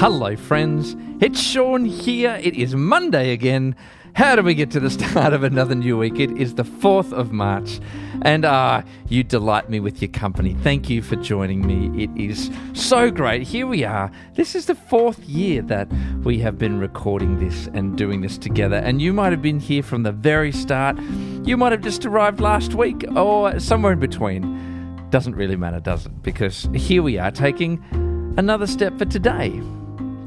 Hello, friends. It's Sean here. It is Monday again. How do we get to the start of another new week? It is the 4th of March, and ah, you delight me with your company. Thank you for joining me. It is so great. Here we are. This is the fourth year that we have been recording this and doing this together, and you might have been here from the very start. You might have just arrived last week or somewhere in between. Doesn't really matter, does it? Because here we are taking another step for today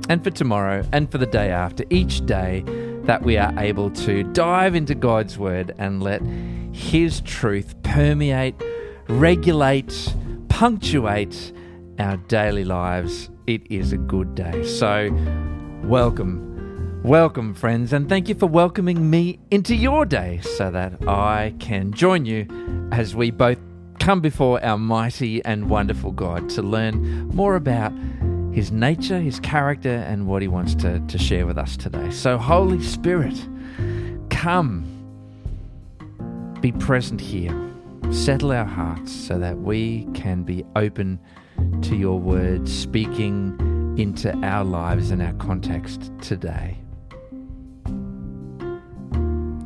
and for tomorrow and for the day after, each day that we are able to dive into God's Word and let His truth permeate, regulate, punctuate our daily lives. It is a good day. So, welcome. Welcome, friends, and thank you for welcoming me into your day so that I can join you as we both come before our mighty and wonderful God to learn more about his nature, his character, and what he wants to, to share with us today. So, Holy Spirit, come, be present here, settle our hearts so that we can be open to your word, speaking into our lives and our context today.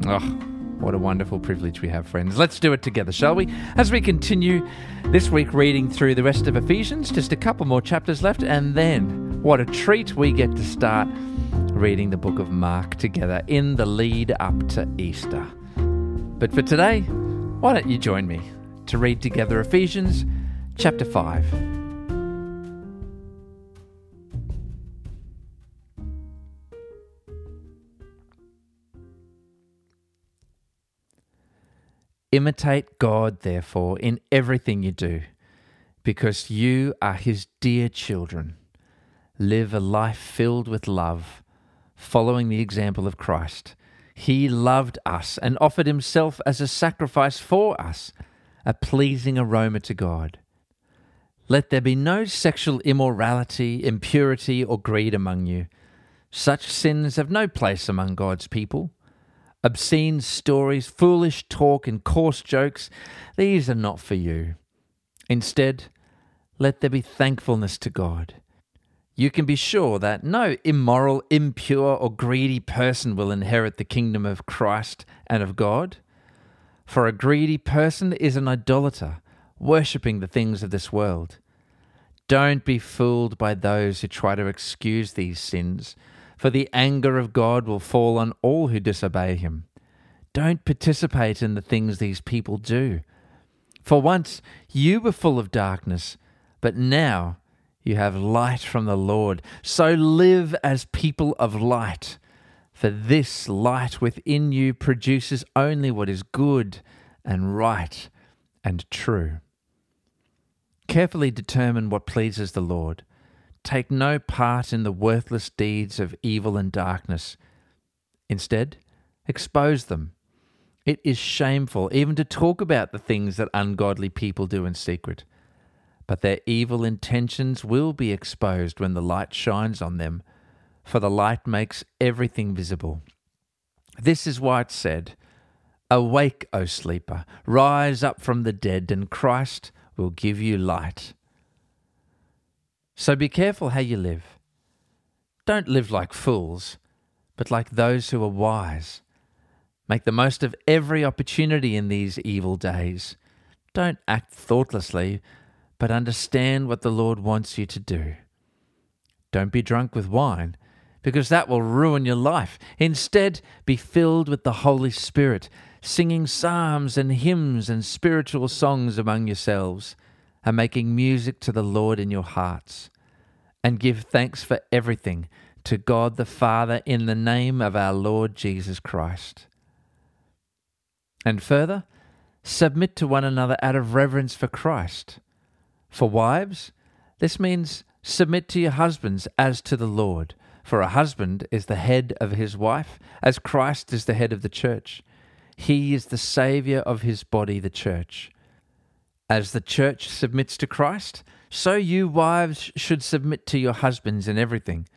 Oh, what a wonderful privilege we have, friends. Let's do it together, shall we? As we continue this week reading through the rest of Ephesians, just a couple more chapters left, and then what a treat we get to start reading the book of Mark together in the lead up to Easter. But for today, why don't you join me to read together Ephesians chapter 5. Imitate God, therefore, in everything you do, because you are His dear children. Live a life filled with love, following the example of Christ. He loved us and offered Himself as a sacrifice for us, a pleasing aroma to God. Let there be no sexual immorality, impurity, or greed among you. Such sins have no place among God's people. Obscene stories, foolish talk, and coarse jokes, these are not for you. Instead, let there be thankfulness to God. You can be sure that no immoral, impure, or greedy person will inherit the kingdom of Christ and of God. For a greedy person is an idolater, worshipping the things of this world. Don't be fooled by those who try to excuse these sins for the anger of God will fall on all who disobey him. Don't participate in the things these people do. For once you were full of darkness, but now you have light from the Lord. So live as people of light. For this light within you produces only what is good and right and true. Carefully determine what pleases the Lord Take no part in the worthless deeds of evil and darkness. Instead, expose them. It is shameful even to talk about the things that ungodly people do in secret. But their evil intentions will be exposed when the light shines on them, for the light makes everything visible. This is why it said, Awake, O sleeper, rise up from the dead, and Christ will give you light. So be careful how you live. Don't live like fools, but like those who are wise. Make the most of every opportunity in these evil days. Don't act thoughtlessly, but understand what the Lord wants you to do. Don't be drunk with wine, because that will ruin your life. Instead, be filled with the Holy Spirit, singing psalms and hymns and spiritual songs among yourselves and making music to the Lord in your hearts. And give thanks for everything to God the Father in the name of our Lord Jesus Christ. And further, submit to one another out of reverence for Christ. For wives, this means submit to your husbands as to the Lord. For a husband is the head of his wife, as Christ is the head of the church. He is the Saviour of his body, the church. As the church submits to Christ, so you wives should submit to your husbands in everything.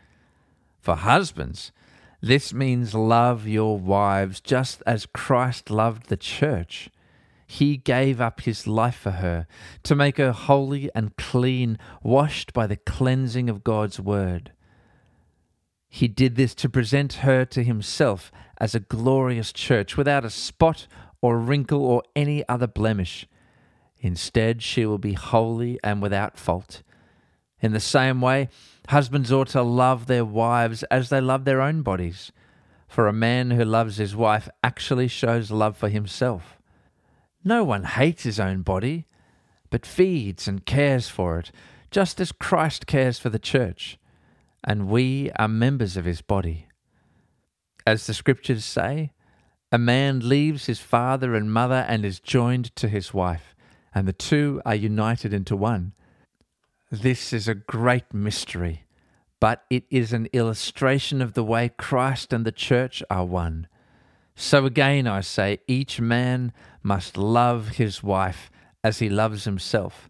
For husbands, this means love your wives just as Christ loved the church. He gave up his life for her to make her holy and clean, washed by the cleansing of God's word. He did this to present her to himself as a glorious church without a spot or wrinkle or any other blemish. Instead, she will be holy and without fault. In the same way, husbands ought to love their wives as they love their own bodies. For a man who loves his wife actually shows love for himself. No one hates his own body, but feeds and cares for it, just as Christ cares for the church, and we are members of his body. As the scriptures say, a man leaves his father and mother and is joined to his wife, and the two are united into one. This is a great mystery, but it is an illustration of the way Christ and the church are one. So again, I say, each man must love his wife as he loves himself,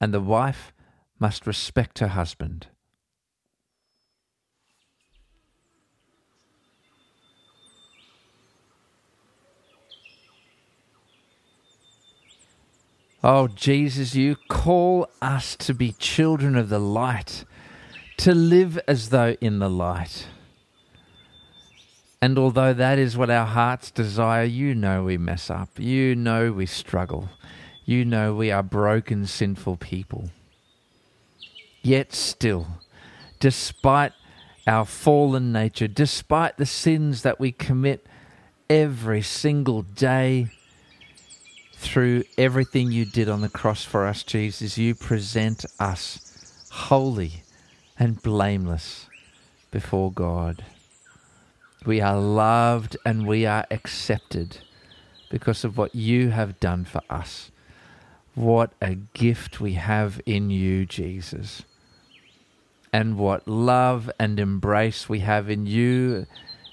and the wife must respect her husband. Oh, Jesus, you call us to be children of the light, to live as though in the light. And although that is what our hearts desire, you know we mess up. You know we struggle. You know we are broken, sinful people. Yet still, despite our fallen nature, despite the sins that we commit every single day, through everything you did on the cross for us, Jesus, you present us holy and blameless before God. We are loved and we are accepted because of what you have done for us. What a gift we have in you, Jesus. And what love and embrace we have in you,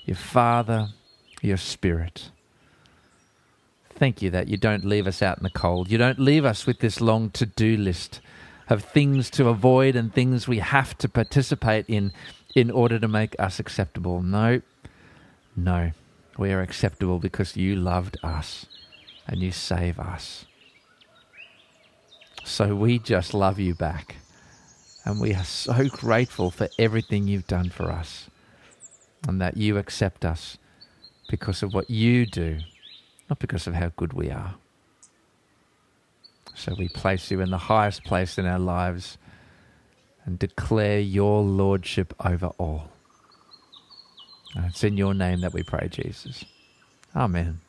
your Father, your Spirit. Thank you that you don't leave us out in the cold. You don't leave us with this long to do list of things to avoid and things we have to participate in in order to make us acceptable. No, no. We are acceptable because you loved us and you save us. So we just love you back. And we are so grateful for everything you've done for us and that you accept us because of what you do not because of how good we are. So we place you in the highest place in our lives and declare your lordship over all. And it's in your name that we pray, Jesus. Amen.